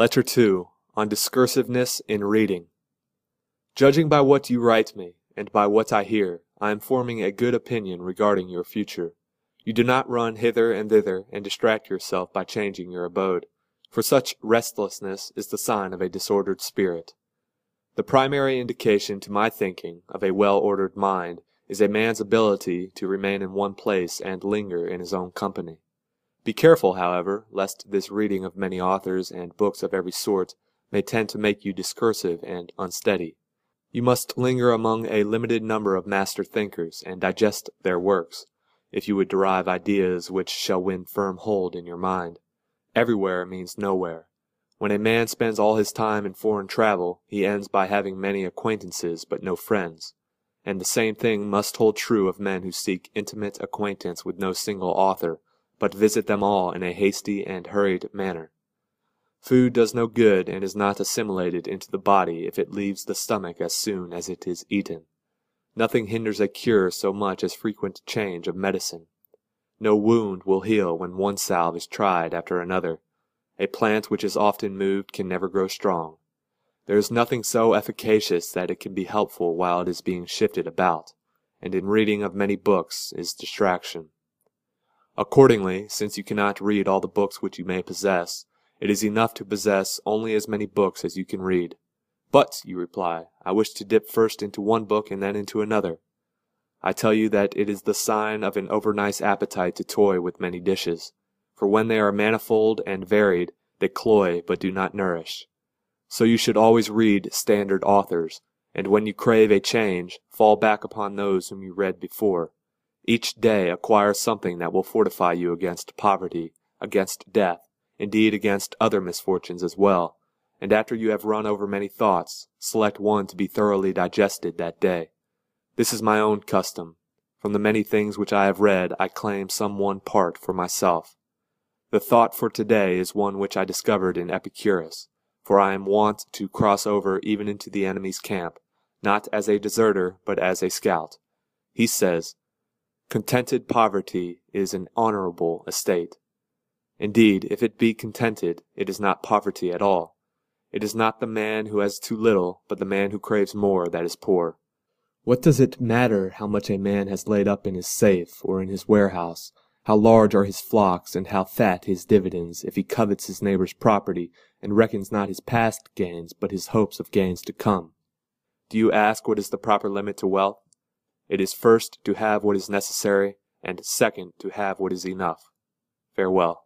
Letter 2 On Discursiveness in Reading. Judging by what you write me, and by what I hear, I am forming a good opinion regarding your future. You do not run hither and thither and distract yourself by changing your abode, for such restlessness is the sign of a disordered spirit. The primary indication to my thinking of a well-ordered mind is a man's ability to remain in one place and linger in his own company. Be careful, however, lest this reading of many authors and books of every sort may tend to make you discursive and unsteady. You must linger among a limited number of master thinkers and digest their works, if you would derive ideas which shall win firm hold in your mind. Everywhere means nowhere. When a man spends all his time in foreign travel, he ends by having many acquaintances but no friends. And the same thing must hold true of men who seek intimate acquaintance with no single author but visit them all in a hasty and hurried manner. Food does no good and is not assimilated into the body if it leaves the stomach as soon as it is eaten. Nothing hinders a cure so much as frequent change of medicine. No wound will heal when one salve is tried after another. A plant which is often moved can never grow strong. There is nothing so efficacious that it can be helpful while it is being shifted about, and in reading of many books is distraction. Accordingly, since you cannot read all the books which you may possess, it is enough to possess only as many books as you can read. But, you reply, I wish to dip first into one book and then into another. I tell you that it is the sign of an overnice appetite to toy with many dishes, for when they are manifold and varied, they cloy but do not nourish. So you should always read standard authors, and when you crave a change, fall back upon those whom you read before. Each day acquire something that will fortify you against poverty, against death, indeed against other misfortunes as well, and after you have run over many thoughts, select one to be thoroughly digested that day. This is my own custom. From the many things which I have read, I claim some one part for myself. The thought for today is one which I discovered in Epicurus, for I am wont to cross over even into the enemy's camp, not as a deserter, but as a scout. He says, Contented poverty is an honorable estate. Indeed, if it be contented, it is not poverty at all. It is not the man who has too little, but the man who craves more that is poor. What does it matter how much a man has laid up in his safe or in his warehouse, how large are his flocks and how fat his dividends, if he covets his neighbor's property and reckons not his past gains but his hopes of gains to come? Do you ask what is the proper limit to wealth? It is first to have what is necessary, and second to have what is enough. Farewell.